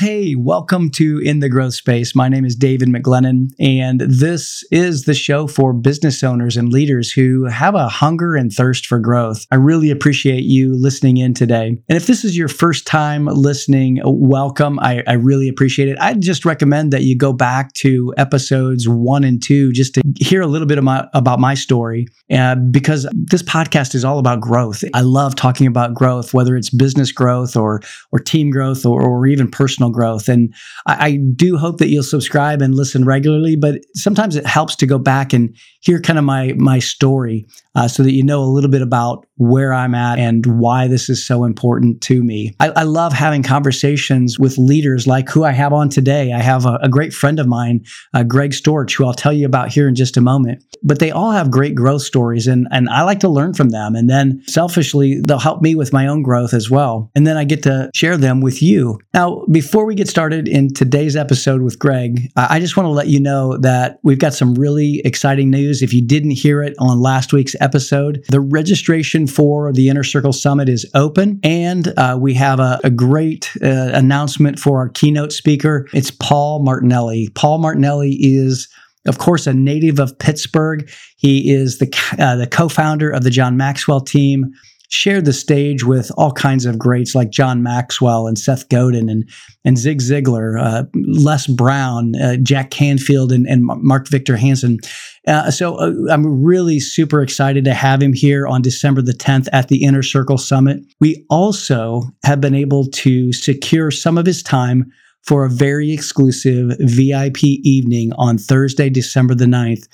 hey, welcome to In the Growth Space. My name is David McGlennon, and this is the show for business owners and leaders who have a hunger and thirst for growth. I really appreciate you listening in today. And if this is your first time listening, welcome. I, I really appreciate it. I'd just recommend that you go back to episodes one and two just to hear a little bit my, about my story, uh, because this podcast is all about growth. I love talking about growth, whether it's business growth or or team growth or, or even personal personal growth. And I, I, do hope that you'll subscribe and listen regularly. But sometimes it helps to go back and hear kind of my my story uh, so that you know a little bit about where I'm at and why this is so important to me. I, I love having conversations with leaders like who I have on today. I have a, a great friend of mine, uh, Greg Storch, who I'll tell you about here in just a moment. But they all have great growth stories, and, and I like to learn from them. And then selfishly, they'll help me with my own growth as well. And then I get to share them with you. Now, before we get started in today's episode with Greg, I just want to let you know that we've got some really exciting news. If you didn't hear it on last week's episode. The registration for the Inner Circle Summit is open, and uh, we have a, a great uh, announcement for our keynote speaker. It's Paul Martinelli. Paul Martinelli is of course, a native of Pittsburgh. He is the uh, the co-founder of the John Maxwell team. Shared the stage with all kinds of greats like John Maxwell and Seth Godin and and Zig Ziglar, uh, Les Brown, uh, Jack Canfield, and, and Mark Victor Hansen. Uh, so uh, I'm really super excited to have him here on December the 10th at the Inner Circle Summit. We also have been able to secure some of his time for a very exclusive VIP evening on Thursday, December the 9th,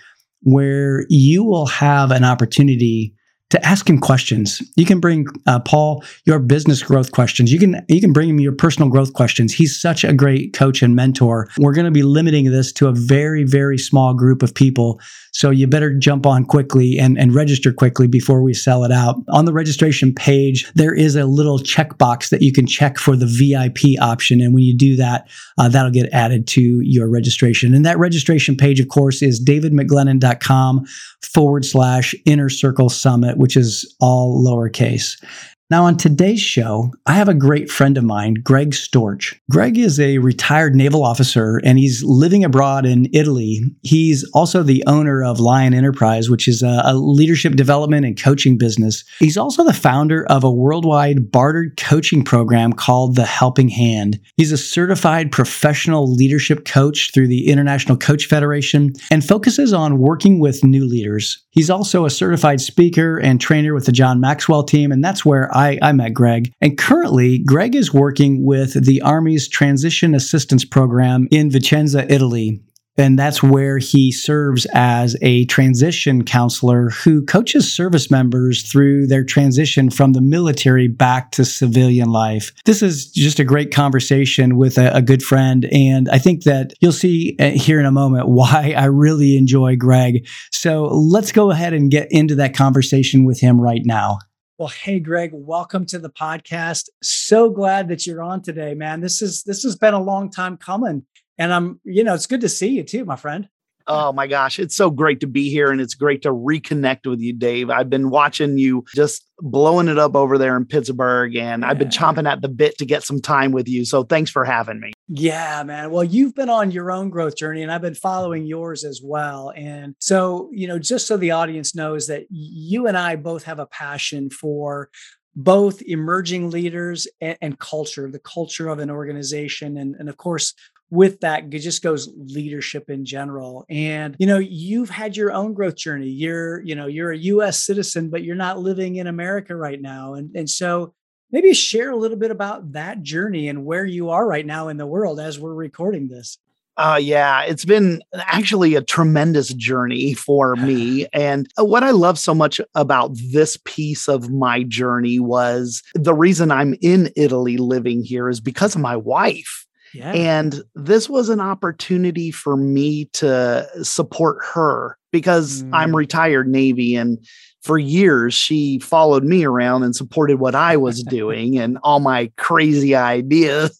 where you will have an opportunity to ask him questions. You can bring uh, Paul your business growth questions. You can you can bring him your personal growth questions. He's such a great coach and mentor. We're going to be limiting this to a very very small group of people. So you better jump on quickly and, and register quickly before we sell it out. On the registration page, there is a little checkbox that you can check for the VIP option. And when you do that, uh, that'll get added to your registration. And that registration page, of course, is davidmcglennon.com forward slash inner circle summit, which is all lowercase. Now, on today's show, I have a great friend of mine, Greg Storch. Greg is a retired naval officer and he's living abroad in Italy. He's also the owner of Lion Enterprise, which is a, leadership development and coaching business. He's also the founder of a worldwide bartered coaching program called The Helping Hand. He's a certified professional leadership coach through the International Coach Federation and focuses on working with new leaders. He's also a certified speaker and trainer with the John Maxwell team, and that's where I, I met Greg. And currently, Greg is working with the Army's Transition Assistance Program in Vicenza, Italy. And that's where he serves as a transition counselor who coaches service members through their transition from the military back to civilian life. This is just a great conversation with a, a good friend. And I think that you'll see uh, here in a moment why I really enjoy Greg. So let's go ahead and get into that conversation with him right now. Well, hey Greg, welcome to the podcast. So glad that you're on today, man. This is this has been a long time coming. And I'm, you know, it's good to see you too, my friend. Oh my gosh, it's so great to be here and it's great to reconnect with you, Dave. I've been watching you just blowing it up over there in Pittsburgh and yeah. I've been chomping at the bit to get some time with you. So thanks for having me. Yeah, man. Well, you've been on your own growth journey and I've been following yours as well. And so, you know, just so the audience knows that you and I both have a passion for both emerging leaders and, and, culture, the culture of an organization. And, and of course, with that it just goes leadership in general and you know you've had your own growth journey you're you know you're a US citizen but you're not living in America right now and and so maybe share a little bit about that journey and where you are right now in the world as we're recording this uh, yeah, it's been actually a tremendous journey for me. And what I love so much about this piece of my journey was the reason I'm in Italy living here is because of my wife. Yeah. And this was an opportunity for me to support her because mm. I'm retired Navy and for years she followed me around and supported what I was doing and all my crazy ideas.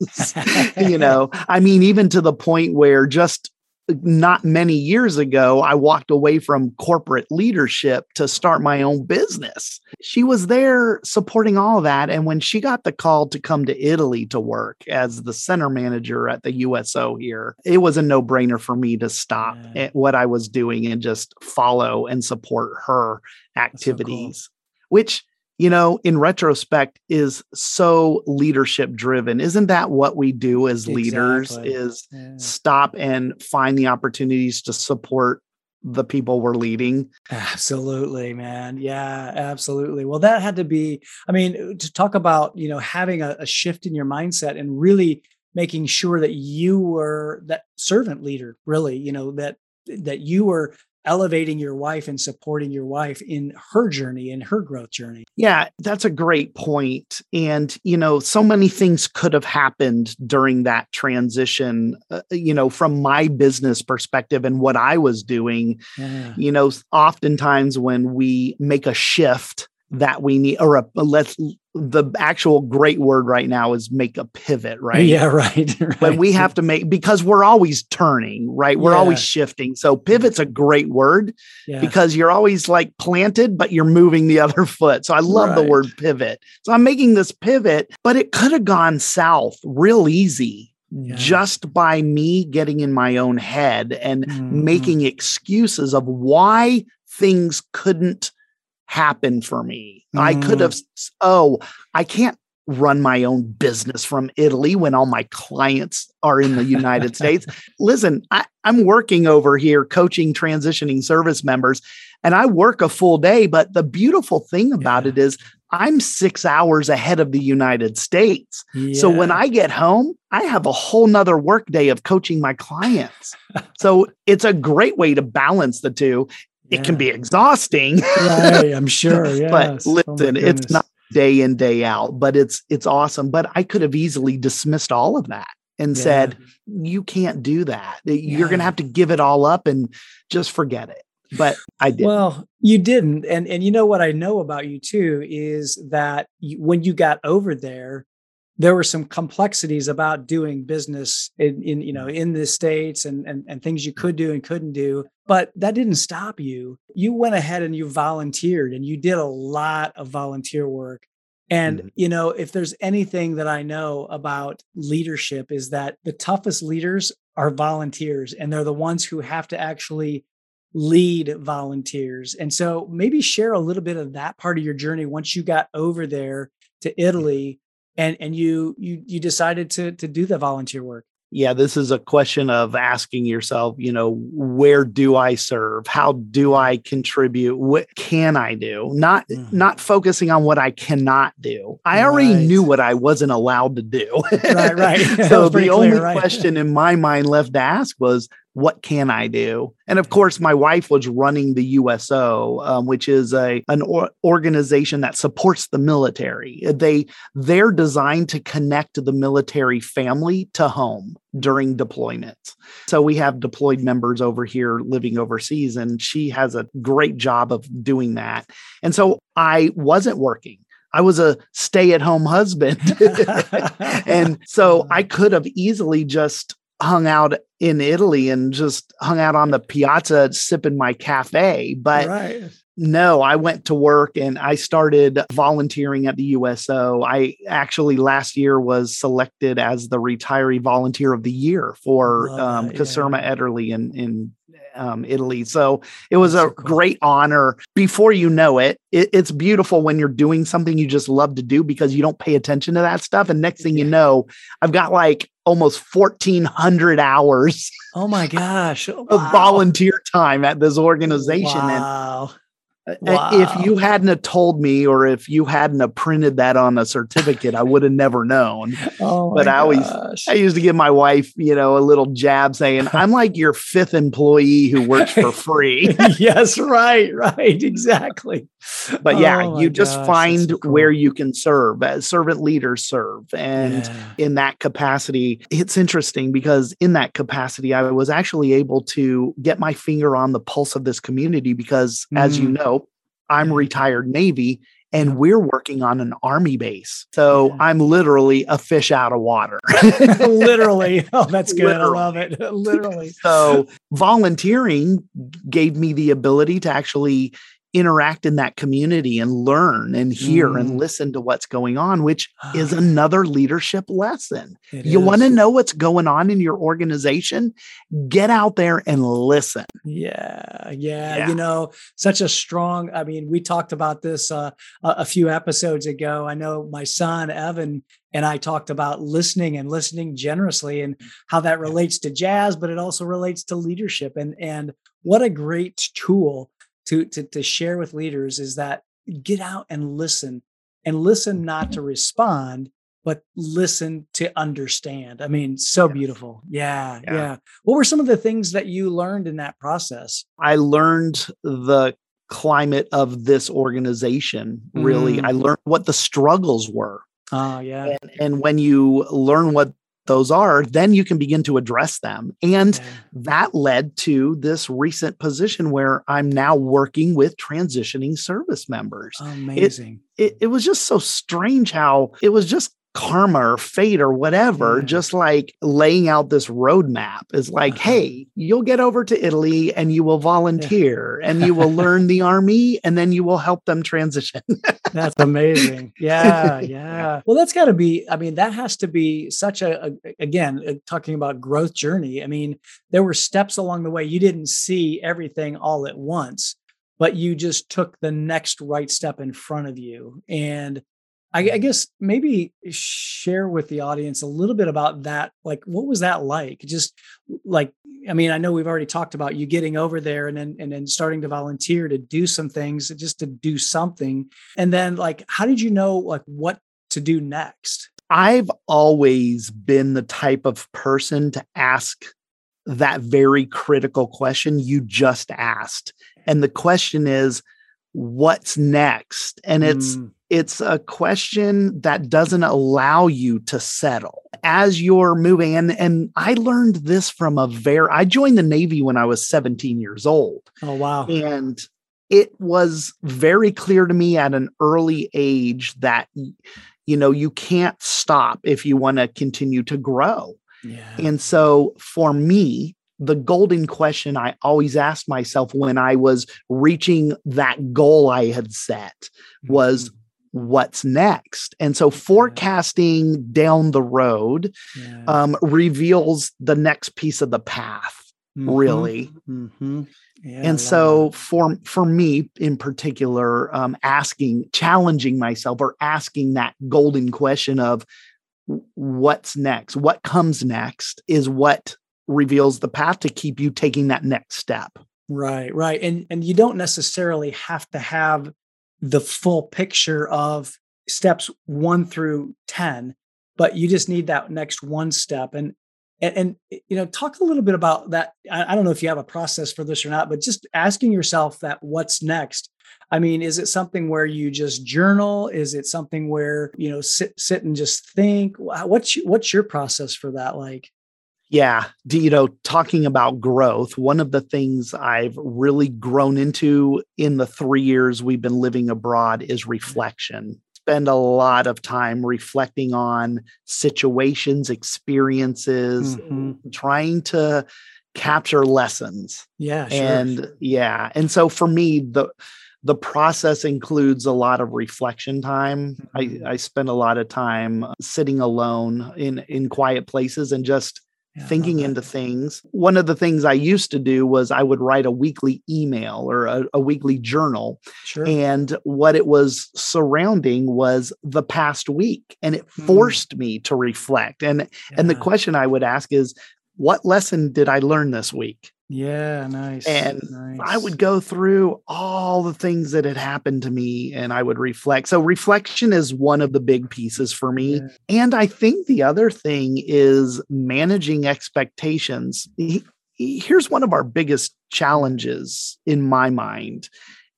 you know, I mean, even to the point where just not many years ago, I walked away from corporate leadership to start my own business. She was there supporting all of that. And when she got the call to come to Italy to work as the center manager at the USO here, it was a no brainer for me to stop yeah. what I was doing and just follow and support her activities, so cool. which you know, in retrospect, is so leadership driven. Isn't that what we do as exactly. leaders? Is yeah. stop and find the opportunities to support the people we're leading. Absolutely, man. Yeah, absolutely. Well, that had to be, I mean, uh, to talk about, you know, having a, a shift in your mindset and really making sure that you were that servant leader, really, you know, that that you were elevating your wife and supporting your wife in her journey in her growth journey. Yeah that's a great point. And you know so many things could have happened during that transition uh, you know from my business perspective and what i was doing. Yeah. you know oftentimes when we make a shift that we need or a, let's the actual great word right now is make a pivot right yeah right, right. but we have to make because we're always turning right we're yeah. always shifting so pivot's a great word yeah. because you're always like planted but you're moving the other foot so i love right. the word pivot so i'm making this pivot but it could have gone south real easy yeah. just by me getting in my own head and mm-hmm. making excuses of why things couldn't happen for me. Mm. I could have, oh, I can't run my own business from Italy when all my clients are in the United States. Listen, I, am working over here coaching transitioning service members, and I work a full day. But the beautiful thing about yeah. it is, I'm six hours ahead of the United States. Yeah. So when I get home, I have a whole nother work day of coaching my clients. so it's a great way to balance the two it can be exhausting. right, I'm sure. Yes. but oh listen, oh it's not day in day out, but it's it's awesome. But I could have easily dismissed all of that and yeah. said, "You can't do that. You're yeah. going to have to give it all up and just forget it." But I did. Well, you didn't, and and you know what I know about you too is that you, when you got over there, there were some complexities about doing business in, in you know in the states and, and and things you could do and couldn't do but that didn't stop you. You went ahead and you volunteered and you did a lot of volunteer work. And mm-hmm. you know if there's anything that i know about leadership is that the toughest leaders are volunteers and they're the ones who have to actually lead volunteers. And so maybe share a little bit of that part of your journey once you got over there to italy and and you you you decided to to do the volunteer work yeah this is a question of asking yourself you know where do i serve? How do i contribute? What can i do? Not mm. not focusing on what i cannot do. I already knew what i wasn't allowed to do. Right right. So the clear, only right? question in my mind left to ask was what can I do? And of course, my wife was running the USO, um, which is a an or- organization that supports the military. They they're designed to connect the military family to home during deployments. So we have deployed members over here living overseas, and she has a great job of doing that. And so I wasn't working. I was a stay at home husband. and so I could have easily just hung out in Italy and just hung out on the piazza sipping my cafe. But right. no, I went to work and I started volunteering at the USO. I actually last year was selected as the retiree volunteer of the year for um, Caserma yeah. Ederle in, in um, Italy. So it was That's a so cool. great honor. Before you know it, it, it's beautiful when you're doing something you just love to do because you don't pay attention to that stuff. And next thing you know, I've got like almost 1400 hours. Oh my gosh. Wow. Of volunteer time at this organization. Wow. And Wow. Uh, uh, if you hadn't have told me, or if you hadn't have printed that on a certificate, I would have never known. Oh but I always, I used to give my wife, you know, a little jab saying, "I'm like your fifth employee who works for free." yes, right, right, exactly. But yeah, oh you just gosh, find so cool. where you can serve as servant leaders serve, and yeah. in that capacity, it's interesting because in that capacity, I was actually able to get my finger on the pulse of this community because, mm. as you mm. know I'm retired Navy and we're working on an army base. So yeah. I'm literally a fish out of water. literally. Oh, that's good. Literally. I love it. literally. So volunteering gave me the ability to actually interact in that community and learn and hear mm. and listen to what's going on, which is another leadership lesson. It you want to know what's going on in your organization? Get out there and listen. Yeah, yeah. yeah. You know, such a strong, I mean, we talked about this uh, a few episodes ago. I know my son, Evan, and I talked about listening and listening generously and how that relates to jazz, but it also relates to leadership. And, and what a great tool to, to, to share with leaders is that get out and listen and listen not to respond, but listen to understand. I mean, so yes. beautiful. Yeah, yeah, yeah. What were some of the things that you learned in that process? I learned the climate of this organization, really. Mm. I learned what the struggles were. Oh, yeah. And, and, when you learn what those are, then you can begin to address them. And yeah. that led to this recent position where I'm now working with transitioning service members. Amazing. It, it, it was just so strange how it was just karma or fate or whatever, yeah. just like laying out this roadmap is like, uh-huh. hey, you'll get over to Italy and you will volunteer yeah. and you will learn the army and then you will help them transition. that's amazing. Yeah, yeah. Well, that's got to be, I mean, that has to be such a, a, again, uh, talking about growth journey. I mean, there were steps along the way. You didn't see everything all at once but you just took the next right step in front of you and I, I, guess maybe share with the audience a little bit about that. Like, what was that like? Just like, I mean, I know we've already talked about you getting over there and then and then starting to volunteer to do some things, just to do something. And then, like, how did you know like what to do next? I've always been the type of person to ask that very critical question you just asked. And the question is, what's next? And it's mm it's a question that doesn't allow you to settle as you're moving and and I learned this from a very I joined the navy when I was 17 years old. Oh wow. And it was very clear to me at an early age that you know you can't stop if you want to continue to grow. Yeah. And so for me the golden question I always asked myself when I was reaching that goal I had set was mm-hmm what's next. And so forecasting down the road yeah. um, reveals the next piece of the path, mm-hmm. really. Mm-hmm. Yeah, and so that. for for me in particular, um, asking, challenging myself or asking that golden question of what's next, what comes next is what reveals the path to keep you taking that next step. Right, right. And and you don't necessarily have to have the full picture of steps one through 10, but you just need that next one step. And, and, and you know, talk a little bit about that. I, I don't know if you have a process for this or not, but just asking yourself that what's next. I mean, is it something where you just journal? Is it something where, you know, sit, sit and just think? What's, what's your process for that like? Yeah, you know, talking about growth, one of the things I've really grown into in the three years we've been living abroad is reflection. Spend a lot of time reflecting on situations, experiences, mm-hmm. trying to capture lessons. Yeah, sure. And yeah, and so for me, the the process includes a lot of reflection time. Mm-hmm. I, I spend a lot of time sitting alone in in quiet places and just yeah, thinking into things. One of the things I used to do was I would write a weekly email or a, a weekly journal. Sure. And what it was surrounding was the past week. And it hmm. forced me to reflect. And yeah. and the question I would ask is, what lesson did I learn this week? Yeah, nice. And nice. I would go through all the things that had happened to me and I would reflect. So, reflection is one of the big pieces for me. Yeah. And I think the other thing is managing expectations. Here's one of our biggest challenges in my mind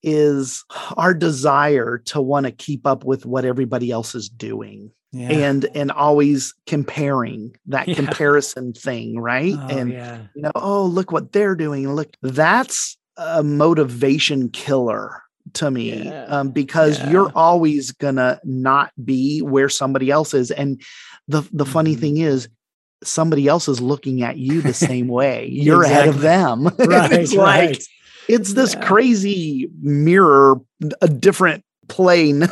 is our desire to want to keep up with what everybody else is doing yeah. and and always comparing that yeah. comparison thing right oh, and yeah. you know oh look what they're doing look that's a motivation killer to me yeah. um, because yeah. you're always gonna not be where somebody else is and the the mm-hmm. funny thing is somebody else is looking at you the same way you're exactly. ahead of them right, it's right. like it's this yeah. crazy mirror a different plane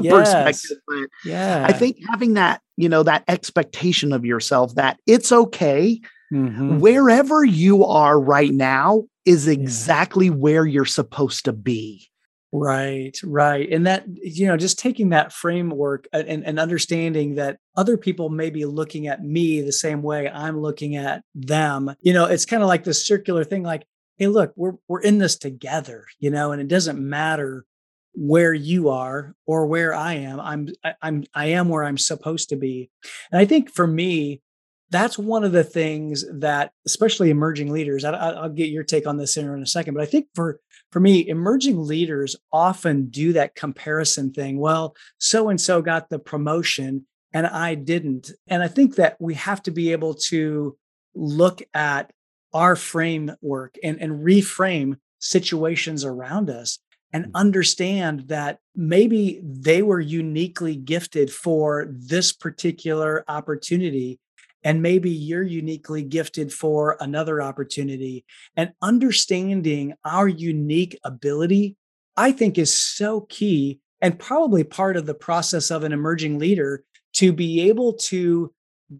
yes. perspective but yeah i think having that you know that expectation of yourself that it's okay mm-hmm. wherever you are right now is exactly where you're supposed to be Right, right. And that, you know, just taking that framework and, and understanding that other people may be looking at me the same way I'm looking at them. You know, it's kind of like this circular thing like, hey, look, we're we're in this together, you know, and it doesn't matter where you are or where I am. I'm I, I'm I am where I'm supposed to be. And I think for me, that's one of the things that especially emerging leaders I, will get your take on this in a second but i think for for me emerging leaders often do that comparison thing well so and so got the promotion and i didn't and i think that we have to be able to look at our framework and, and reframe situations around us and mm. understand that maybe they were uniquely gifted for this particular opportunity and maybe you're uniquely gifted for another opportunity and understanding our unique ability i think is so key and probably part of the process of an emerging leader to be able to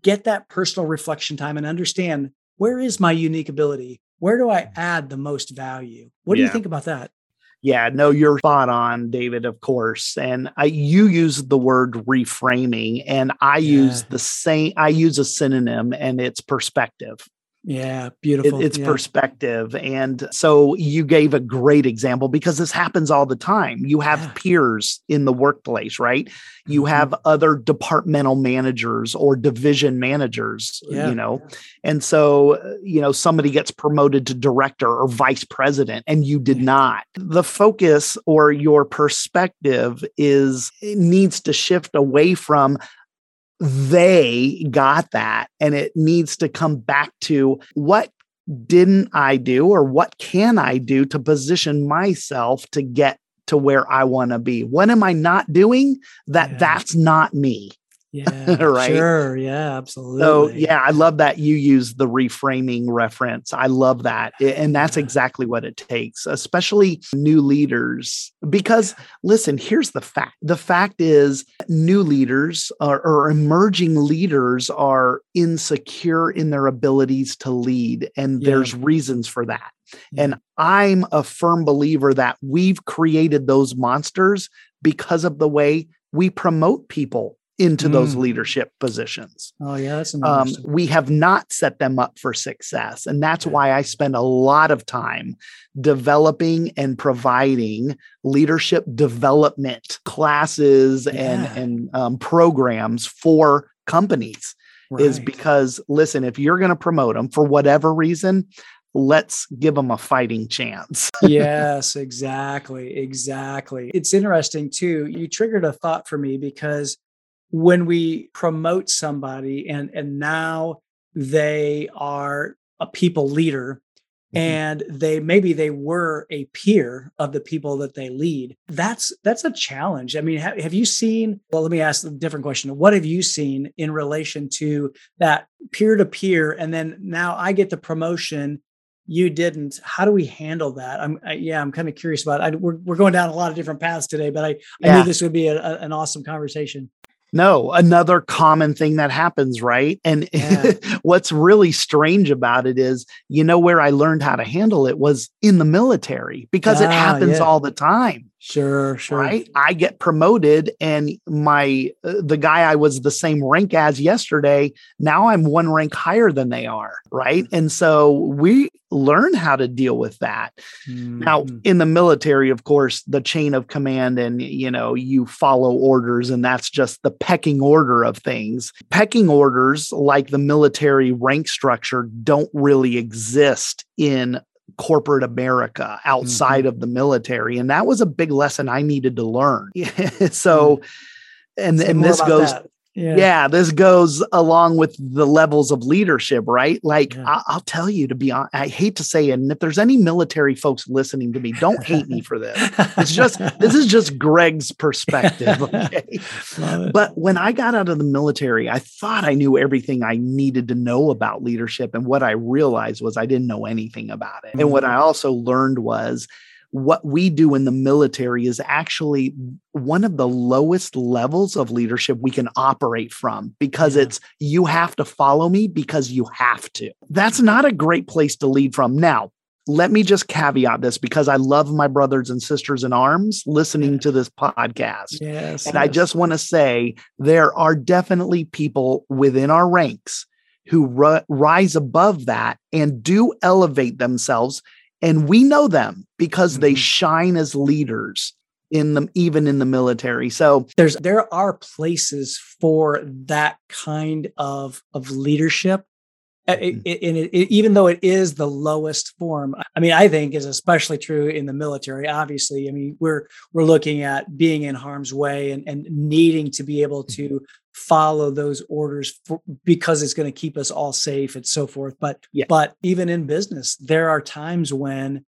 get that personal reflection time and understand where is my unique ability where do i mm. add the most value what do yeah. you think about that yeah, no, you're spot on, David, of course. And I, you use the word reframing, and I yeah. use the same, I use a synonym, and it's perspective. Yeah, beautiful. It, it's yeah. perspective. And so you gave a great example because this happens all the time. You have yeah. peers in the workplace, right? You mm-hmm. have other departmental managers or division managers, yeah. you know. And so, uh, you know, somebody gets promoted to director or vice president and you did not. The focus or your perspective is needs to shift away from they got that and it needs to come back to what didn't I do or what can I do to position myself to get to where I want to be? What am I not doing that yeah. that's not me? Yeah. right. Sure. Yeah. Absolutely. So, yeah, I love that you use the reframing reference. I love that. And that's yeah. exactly what it takes, especially new leaders. Because listen, here's the fact the fact is, new leaders or, or emerging leaders are insecure in their abilities to lead. And yeah. there's reasons for that. And I'm a firm believer that we've created those monsters because of the way we promote people into mm. those leadership positions. Oh, yeah, that's um, we have not set them up for success. And that's why I spend a lot of time developing and providing leadership development classes yeah. and, and um, programs for companies. Right. Is because, listen, if you're going to promote them for whatever reason, let's give them a fighting chance. yes, exactly. Exactly. It's interesting too. You triggered a thought for me because when we promote somebody and and now they are a people leader mm-hmm. and they maybe they were a peer of the people that they lead that's that's a challenge i mean have, have you seen well let me ask a different question what have you seen in relation to that peer to peer and then now i get the promotion you didn't how do we handle that i'm I, yeah i'm kind of curious about it. I, we're, we're going down a lot of different paths today but i yeah. i knew this would be a, a, an awesome conversation no, another common thing that happens, right? And yeah. what's really strange about it is, you know, where I learned how to handle it was in the military because ah, it happens yeah. all the time. Sure, sure. Right? I get promoted and my uh, the guy I was the same rank as yesterday, now I'm one rank higher than they are, right? And so we learn how to deal with that. Mm-hmm. Now, in the military, of course, the chain of command and you know, you follow orders and that's just the pecking order of things. Pecking orders like the military rank structure don't really exist in corporate America outside mm-hmm. of the military. And that was a big lesson I needed to learn. so, and, and this goes, yeah. yeah. this goes along with the levels of leadership, right? Like yeah. I- will tell you to be honest, I hate to say it, and if there's any military folks listening to me, don't hate me for this. It's just this is just Greg's perspective. Okay. but when I got out of the military, I thought I knew everything I needed to know about leadership. And what I realized was I didn't know anything about it. Mm-hmm. And what mm-hmm. I also learned was what we do in the military is actually one of the lowest levels of leadership we can operate from because yeah. it's you have to follow me because you have to. That's not a great place to lead from. Now, let me just caveat this because I love my brothers and sisters in arms listening to this podcast. Yes. And yes. I just want to say there are definitely people within our ranks who ri- rise above that and do elevate themselves and we know them because mm-hmm. they shine as leaders in them even in the military so there's there are places for that kind of of leadership mm-hmm. it, it, it, even though it is the lowest form i mean i think is especially true in the military obviously i mean we're we're looking at being in harm's way and, and needing to be able to mm-hmm. Follow those orders for, because it's going to keep us all safe and so forth but yeah. but even in business there are times when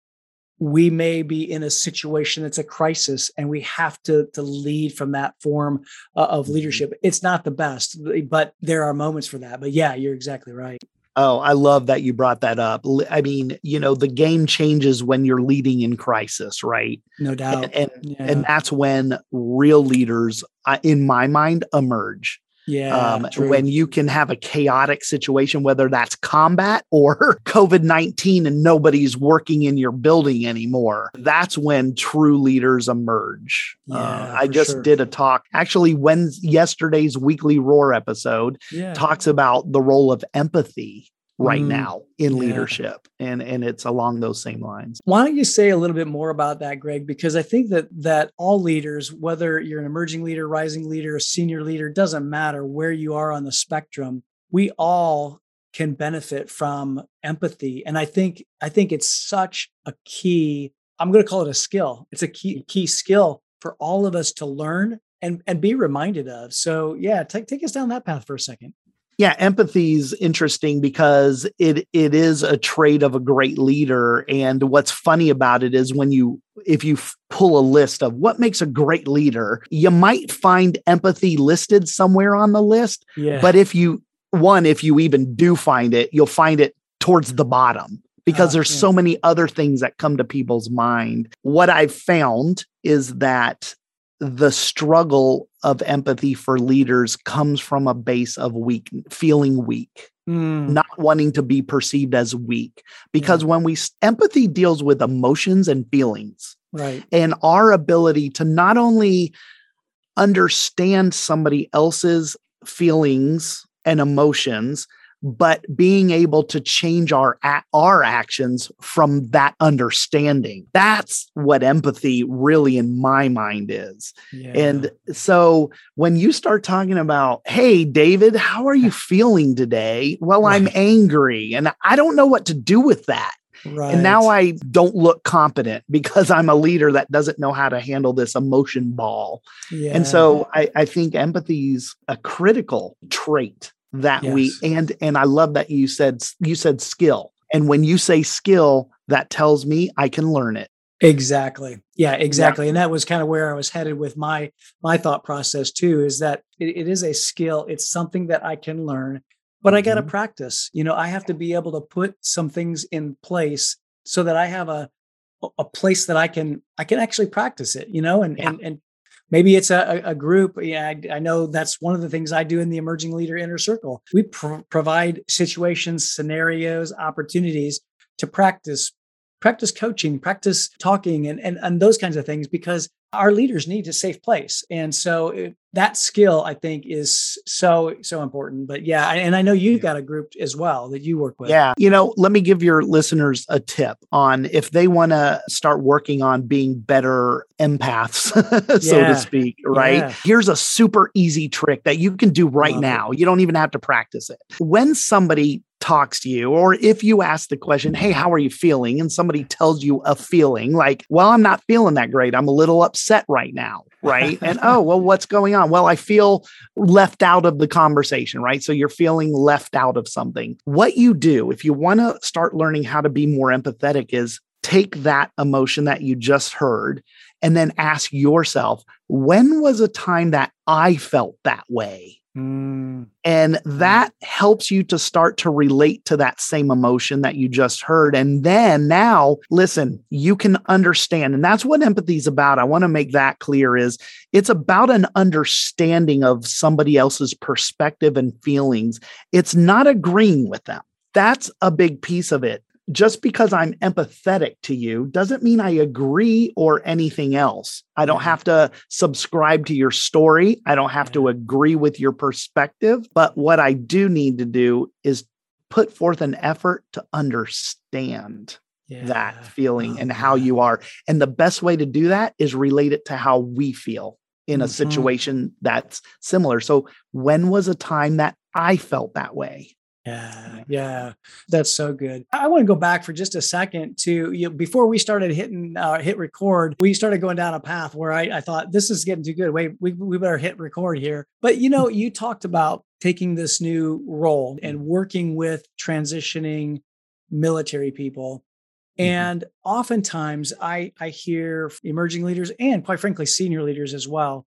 we may be in a situation that's a crisis and we have to to lead from that form uh, of mm-hmm. leadership it's not the best but there are moments for that but yeah you're exactly right Oh, I love that you brought that up. I mean, you know, the game changes when you're leading in crisis, right? No doubt. And and, yeah. and that's when real leaders, uh, in my mind, emerge. Yeah. Um, when you can have a chaotic situation, whether that's combat or COVID 19 and nobody's working in your building anymore, that's when true leaders emerge. Uh, yeah, uh, I just sure. did a talk. Actually, when yesterday's weekly roar episode yeah. talks about the role of empathy right mm, now in yeah. leadership and and it's along those same lines. Why don't you say a little bit more about that greg? Because i think that that all leaders whether you're an emerging leader rising leader a senior leader doesn't matter where you are on the spectrum. We all can benefit from empathy and i think i think it's such a key i'm going to call it a skill. It's a key key skill for all of us to learn and and be reminded of. So yeah take, take us down that path for a second yeah empathy is interesting because it it is a trait of a great leader and what's funny about it is when you if you pull a list of what makes a great leader you might find empathy listed somewhere on the list yeah. but if you one if you even do find it you'll find it towards the bottom because uh, there's yeah. so many other things that come to people's mind what i've found is that the struggle of empathy for leaders comes from a base of weak feeling weak mm. not wanting to be perceived as weak because yeah. when we empathy deals with emotions and feelings right and our ability to not only understand somebody else's feelings and emotions but being able to change our our actions from that understanding that's what empathy really in my mind is yeah. and so when you start talking about hey david how are you feeling today well i'm angry and i don't know what to do with that Right. And now I don't look competent because I'm a leader that doesn't know how to handle this emotion ball. Yeah. And so I, I think empathy is a critical trait that yes. we and and I love that you said you said skill. And when you say skill, that tells me I can learn it. Exactly. Yeah, exactly. Yeah. And that was kind of where I was headed with my my thought process too is that it, it is a skill. It's something that I can learn, but mm-hmm. I got to practice. You know, I have to be able to put some things in place so that I have a a place that I can I can actually practice it, you know, and yeah. and and maybe it's a, a group yeah I, I, know that's one of the things i do in the emerging leader inner circle. We pr- provide situations scenarios opportunities to practice practice coaching practice talking and, and and those kinds of things because our leaders need a safe place. And so it, that skill i think is so so important. But yeah and i know you've got a group as well that you work with. Yeah. You know let me give your listeners a tip on if they want to start working on being better empaths so yeah. to speak right? Yeah. here's a super easy trick that you can do right Love now. It. you don't even have to practice it. When somebody talks to you, or if you ask the question, Hey, how are you feeling? And somebody tells you a feeling like, Well, I'm not feeling that great. I'm a little upset right now. Right. and oh, well, what's going on? Well, I feel left out of the conversation. Right. So you're feeling left out of something. What you do if you want to start learning how to be more empathetic is take that emotion that you just heard and then ask yourself, when was a time that I felt that way? Mm. And that helps you to start to relate to that same emotion that you just heard. And then now, listen, you can understand. And that's what empathy is about. I want to make that clear is it's about an understanding of somebody else's perspective and feelings. It's not agreeing with them. That's a big piece of it just because I'm empathetic to you doesn't mean I agree or anything else. I don't have to subscribe to your story. I don't have to agree with your perspective. But what I do need to do is put forth an effort to understand yeah. that feeling and how you are. And the best way to do that is relate it to how we feel in a mm-hmm. situation that's similar. So, when was a time that I felt that way? Yeah, yeah, that's so good. I want to go back for just a second to you know, before we started hitting uh, hit record. We started going down a path where I, I thought this is getting too good. Wait, we we better hit record here. But you know, you talked about taking this new role and working with transitioning military people. Mm-hmm. And oftentimes I I hear emerging leaders and quite frankly senior leaders as well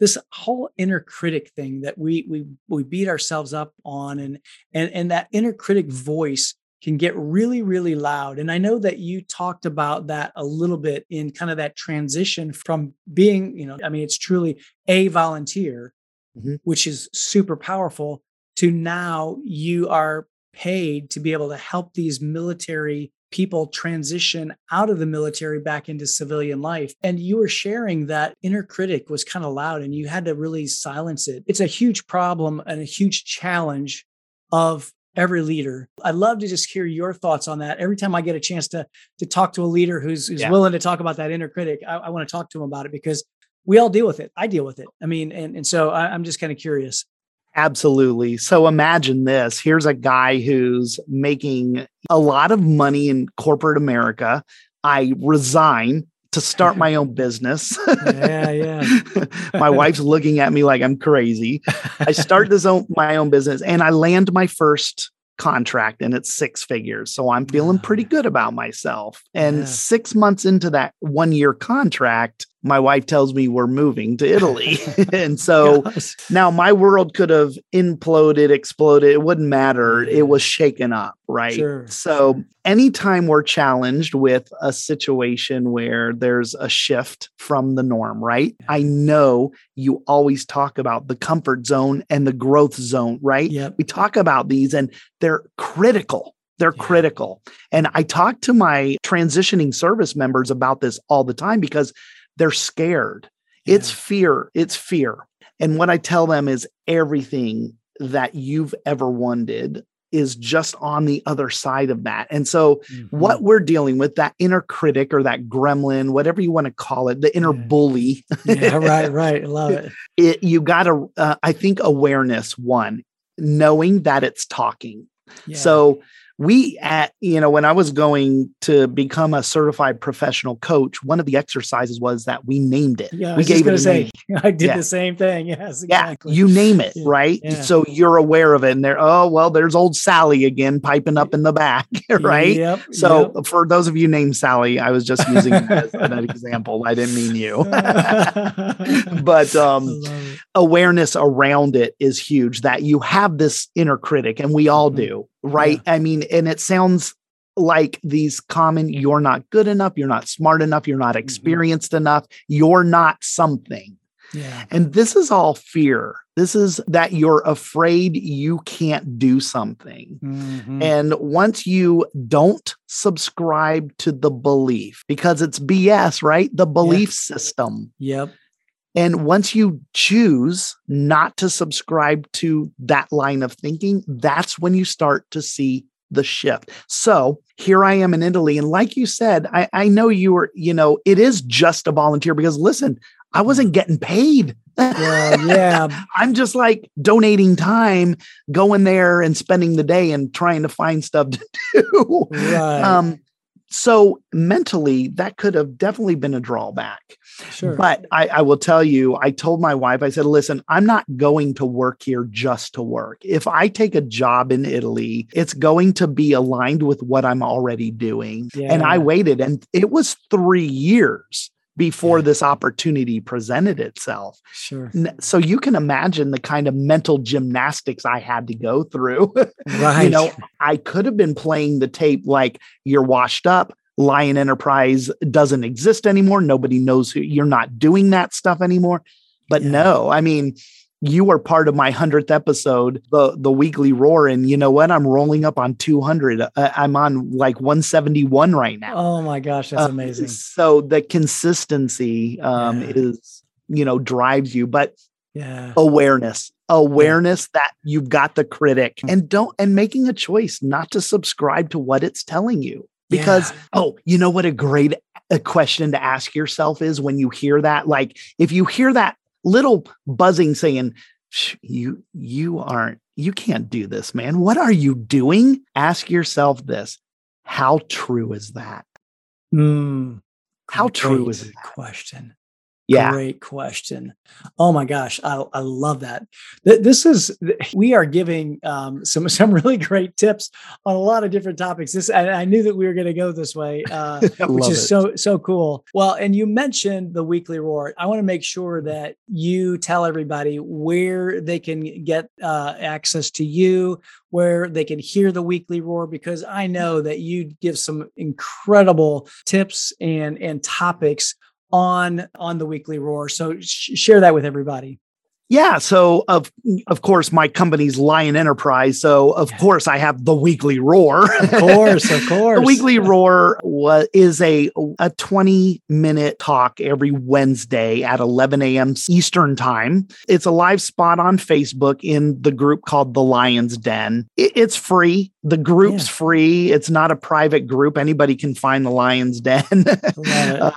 this whole inner critic thing that we we we beat ourselves up on and and and that inner critic voice can get really really loud and i know that you talked about that a little bit in kind of that transition from being you know i mean it's truly a volunteer mm-hmm. which is super powerful to now you are paid to be able to help these military people transition out of the military back into civilian life. And you were sharing that inner critic was kind of loud and you had to really silence it. It's a huge problem and a huge challenge of every leader. I'd love to just hear your thoughts on that. Every time I get a chance to to talk to a leader who's who's yeah. willing to talk about that inner critic, I, I want to talk to him about it because we all deal with it. I deal with it. I mean, and and so I, I'm just kind of curious. Absolutely. So imagine this. Here's a guy who's making a lot of money in corporate America. I resign to start my own business. yeah, yeah. my wife's looking at me like I'm crazy. I start this own my own business and I land my first contract and it's six figures. So I'm feeling pretty good about myself. And yeah. 6 months into that 1 year contract, my wife tells me we're moving to Italy. and so Gosh. now my world could have imploded, exploded. It wouldn't matter. It was shaken up, right? Sure. So sure. anytime we're challenged with a situation where there's a shift from the norm, right? I know you always talk about the comfort zone and the growth zone, right? Yep. We talk about these and they're critical they're yeah. critical. And I talk to my transitioning service members about this all the time because they're scared. Yeah. It's fear. It's fear. And what I tell them is everything that you've ever wanted is just on the other side of that. And so, mm-hmm. what we're dealing with, that inner critic or that gremlin, whatever you want to call it, the inner yeah. bully. yeah, right, right. I love it. it you got to, uh, I think, awareness, one, knowing that it's talking. Yeah. So, we at you know when i was going to become a certified professional coach one of the exercises was that we named it yeah, we gave it a say, name. i did yeah. the same thing yes exactly. yeah you name it right yeah. so you're aware of it and there oh well there's old sally again piping up in the back right yep, so yep. for those of you named sally i was just using as an example i didn't mean you but um awareness around it is huge that you have this inner critic and we all mm-hmm. do right? Yeah. I mean, and it sounds like these common you're not good enough, you're not smart enough, you're not mm-hmm. experienced mm-hmm. enough, you're not something. Yeah. And this is all fear. This is that you're afraid you can't do something. Mm-hmm. And once you don't subscribe to the belief, because it's BS, right? The belief yeah. system. Yep. And once you choose not to subscribe to that line of thinking, that's when you start to see the shift. So here I am in Italy. And like you said, I, I know you were, you know, it is just a volunteer because listen, I wasn't getting paid. Well, yeah. I'm just like donating time, going there and spending the day and trying to find stuff to do. Right. Um, so mentally, that could have definitely been a drawback. sure. But I, I will tell you, I told my wife, I said, listen, I'm not going to work here just to work. If I take a job in Italy, it's going to be aligned with what I'm already doing. And I waited, and it was three years before Yeah. this opportunity presented itself. sure. So you can imagine the kind of mental gymnastics I had to go through. Right. you know, I could have been playing the tape like you're washed up. Lion Enterprise doesn't exist anymore. Nobody knows who you're not doing that stuff anymore. But Yeah. no, I mean, you are part of my 100th episode, the the weekly roar. And you know what? I'm rolling up on 200. Uh, I'm on like 171 right now. oh my gosh, that's Uh, amazing. So the consistency um, Yeah. is, you know, drives you. But Yeah. awareness awareness that you've got the critic Mm. and don't and making a choice not to subscribe to what it's telling you because Yeah. oh you know what a great a question to ask yourself is when you hear that like if you hear that little buzzing saying you you aren't you can't do this man. What are you doing? Ask yourself this. How true is that? Mm, how true is that? question? Yeah Great question. Oh my gosh, I, I love that. This is we are giving um, some some really great tips on a lot of different topics. This I, I knew that we were going to go this way, uh, which is it. so so cool. Well, and you mentioned the weekly roar. I want to make sure that you tell everybody where they can get uh, access to you, where they can hear the weekly roar, because I know that you give some incredible tips and and topics on on the weekly roar. So sh- share that with everybody. Yeah. So of of course my company's Lion Enterprise. So of course I have the Weekly Roar. Of course, of course. the Weekly Roar was is a a 20 minute talk every Wednesday at 11 a.m. Eastern time. It's a live spot on Facebook in the group called the Lions Den. It- it's free. The group's Yeah. free. It's not a private group. Anybody can find the Lions Den.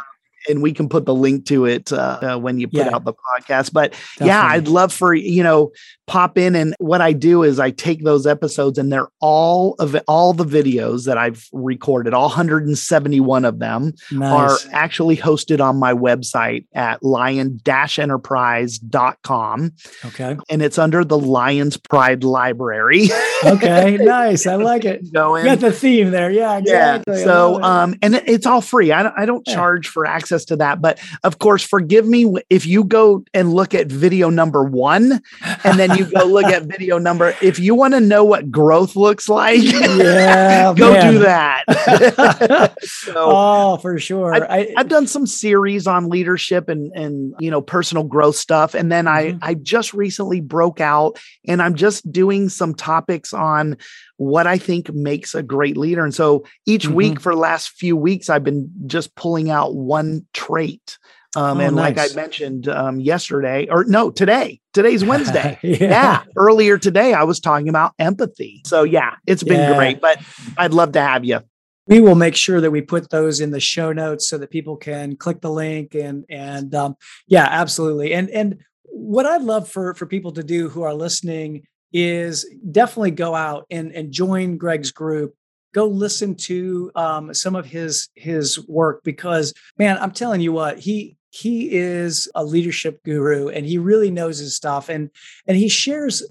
And we can put the link to it uh, uh, when you put Yeah. out the podcast. But yeah, I'd love for you know pop in and what I do is I take those episodes and they're all of all the videos that I've recorded, all 171 of them nice. are actually hosted on my website at lion-enterprise.com okay. and it's under the Lions Pride Library. Okay. nice. I like it. Go You got the theme there. Yeah. Exactly. Yeah. So, um, and it's all free. I don't, I don't Yeah. charge for access to that, but of course, forgive me if you go and look at video number one, and then you go look at video number. If you want to know what growth looks like, yeah. go man. do that. so, oh, for sure. I, I've done some series on leadership and and you know personal growth stuff and then Mhm. I I just recently broke out and I'm just doing some topics on what I think makes a great leader. And so each Mhm. week for the last few weeks I've been just pulling out one trait. Um, Oh, and like I mentioned um, yesterday or no today. Today's Wednesday. Yeah. yeah. Earlier today I was talking about empathy. So yeah it's been Yeah. great but I'd love to have you we will make sure that we put those in the show notes so that people can click the link and and um, yeah absolutely. And and what i'd love for for people to do who are listening is definitely go out and and join greg's group. Go listen to um, some of his his work because man i'm telling you what he he is a leadership guru and he really knows his stuff and and he shares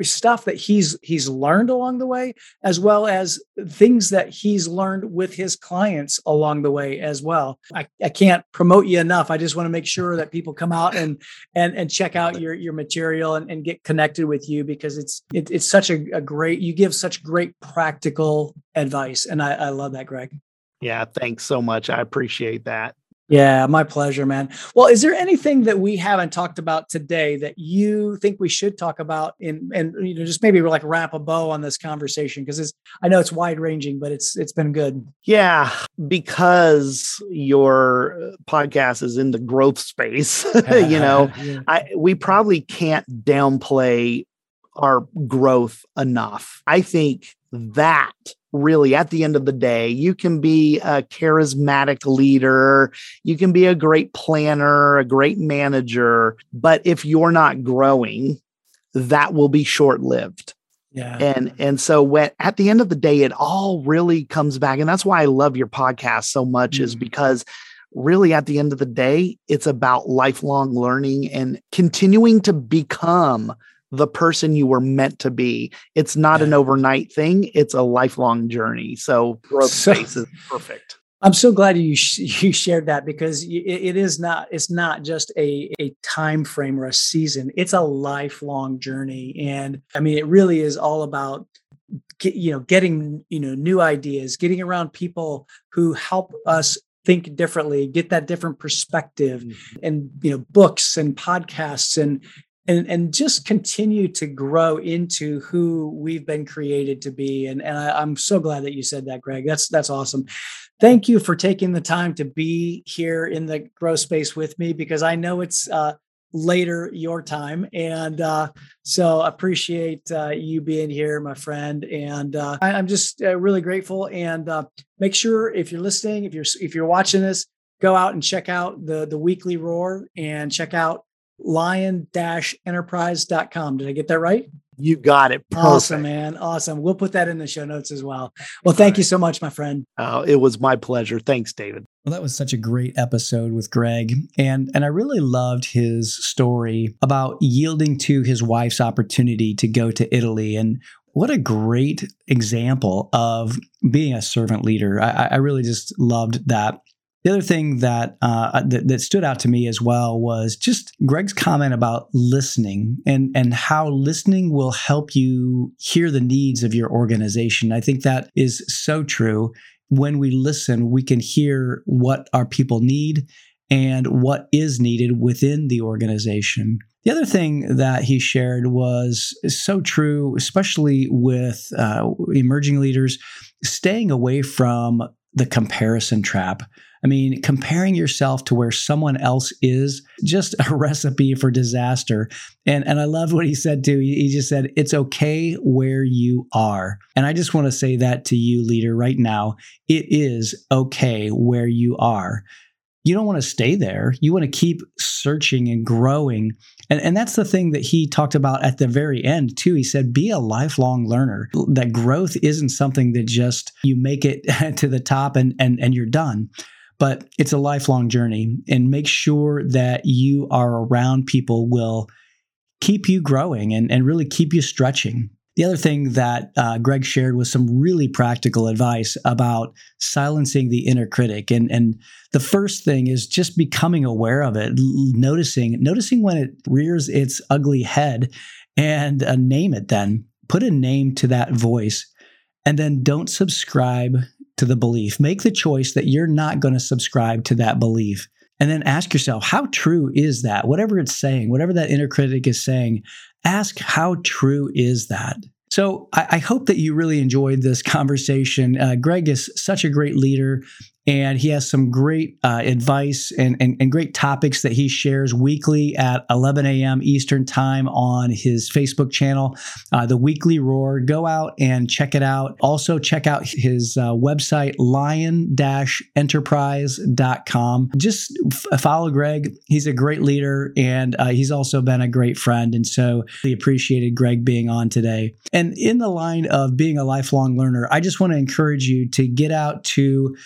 stuff that he's he's learned along the way as well as things that he's learned with his clients along the way as well. I, I can't promote you enough. I just want to make sure that people come out and and and check out your your material and, and get connected with you because it's it, it's such a, a great you give such great practical advice. And I, I love that, Greg. yeah thanks so much I appreciate that Yeah, my pleasure, man. Well, is there anything that we haven't talked about today that you think we should talk about in and you know just maybe like wrap a bow on this conversation because it's I know it's wide ranging, but it's it's been good. Yeah, because your uh, podcast is in the growth space, you know, Yeah. I we probably can't downplay our growth enough. I think that really at the end of the day you can be a charismatic leader you can be a great planner a great manager but if you're not growing that will be short lived Yeah. and and so when at the end of the day it all really comes back and that's why i love your podcast so much is Mm. because really at the end of the day it's about lifelong learning and continuing to become the person you were meant to be. It's not an overnight thing it's a lifelong journey. So growth So- space is perfect. I'm so glad you sh- you shared that because it, it is not it's not just a a time frame or a season. It's a lifelong journey, and I mean it really is all about get, you know getting you know new ideas, getting around people who help us think differently, get that different perspective, mm-hmm. and you know books and podcasts and. And, and just continue to grow into who we've been created to be. And, and I, I'm so glad that you said that, Greg. That's that's awesome thank you for taking the time to be here in the grow space with me because I know it's uh, later your time, and uh, so appreciate uh, you being here, my friend. And uh, I, I'm just uh, really grateful. And uh, make sure if you're listening, if you're if you're watching this, go out and check out the the weekly roar and check out lion-enterprise.com. Did I get that right? you got it perfect. Awesome, man. Awesome. We'll put that in the show notes as well. Well, thank you so much, my friend. Uh, it was my pleasure thanks david Well, that was such a great episode with Greg, and and I really loved his story about yielding to his wife's opportunity to go to Italy, and what a great example of being a servant leader. I, I really just loved that. The other thing that, uh, that that stood out to me as well was just Greg's comment about listening and and how listening will help you hear the needs of your organization. I think that is so true when we listen, we can hear what our people need and what is needed within the organization. The other thing that he shared was so true, especially with uh, emerging leaders, staying away from the comparison trap. I mean, comparing yourself to where someone else is just a recipe for disaster. And and I love what he said too. He, he just said, "It's okay where you are." And I just want to say that to you, leader, right now. It is okay where you are. You don't want to stay there. You want to keep searching and growing. And, and that's the thing that he talked about at the very end, too. He said, be a lifelong learner. That growth isn't something that just you make it to the top and, and, and you're done but it's a lifelong journey and make sure that you are around people will keep you growing and, and really keep you stretching the other thing that uh, greg shared was some really practical advice about silencing the inner critic and, and the first thing is just becoming aware of it noticing noticing when it rears its ugly head and uh, name it then put a name to that voice and then don't subscribe to the belief. Make the choice that you're not going to subscribe to that belief. And then ask yourself, how true is that? Whatever it's saying, whatever that inner critic is saying, ask how true is that? So I, I hope that you really enjoyed this conversation. Uh, Greg is such a great leader, and he has some great uh, advice and, and, and great topics that he shares weekly at 11 a.m. Eastern Time on his Facebook channel, uh, The Weekly Roar. Go out and check it out. Also, check out his uh, website, lion enterprise.com. Just f- follow Greg. He's a great leader, and uh, he's also been a great friend. And so we appreciated Greg being on today. And in the line of being a lifelong learner, I just want to encourage you to get out to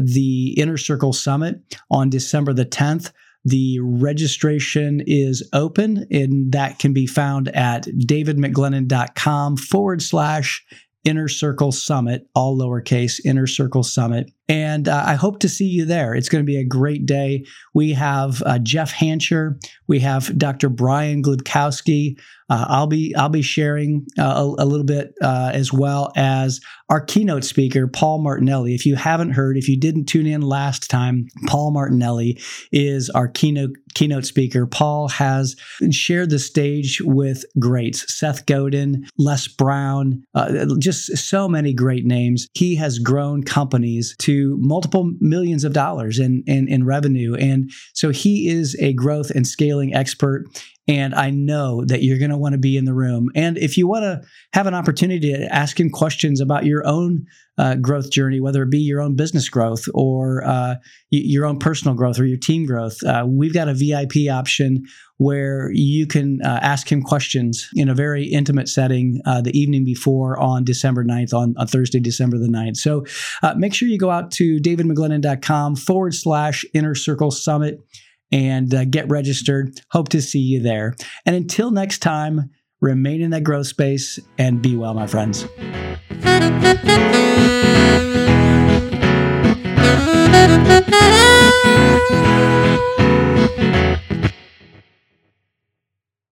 the Inner Circle Summit on December the 10th. The registration is open, and that can be found at davidmcglennon.com forward slash Inner Circle Summit, all lowercase, Inner Circle Summit. And uh, I hope to see you there. It's going to be a great day. We have uh, Jeff Hancher, we have Dr. Brian Glibkowski. Uh, I'll be I'll be sharing uh, a, a, little bit uh, as well as our keynote speaker, Paul Martinelli. If you haven't heard, if you didn't tune in last time, Paul Martinelli is our keynote keynote speaker. Paul has shared the stage with greats: Seth Godin, Les Brown, uh, just so many great names. He has grown companies to multiple millions of dollars in, in in revenue, and so he is a growth and scaling expert. And I know that you're going to want to be in the room. And if you want to have an opportunity to ask him questions about your own uh, growth journey, whether it be your own business growth or uh, y- your own personal growth or your team growth, uh, we've got a VIP option where you can uh, ask him questions in a very intimate setting uh, the evening before on December 9th, on, on Thursday, December the 9th. So uh, make sure you go out to davidmcglennon.com forward slash inner circle summit and uh, get registered. Hope to see you there. And until next time, remain in that growth space and be well, my friends.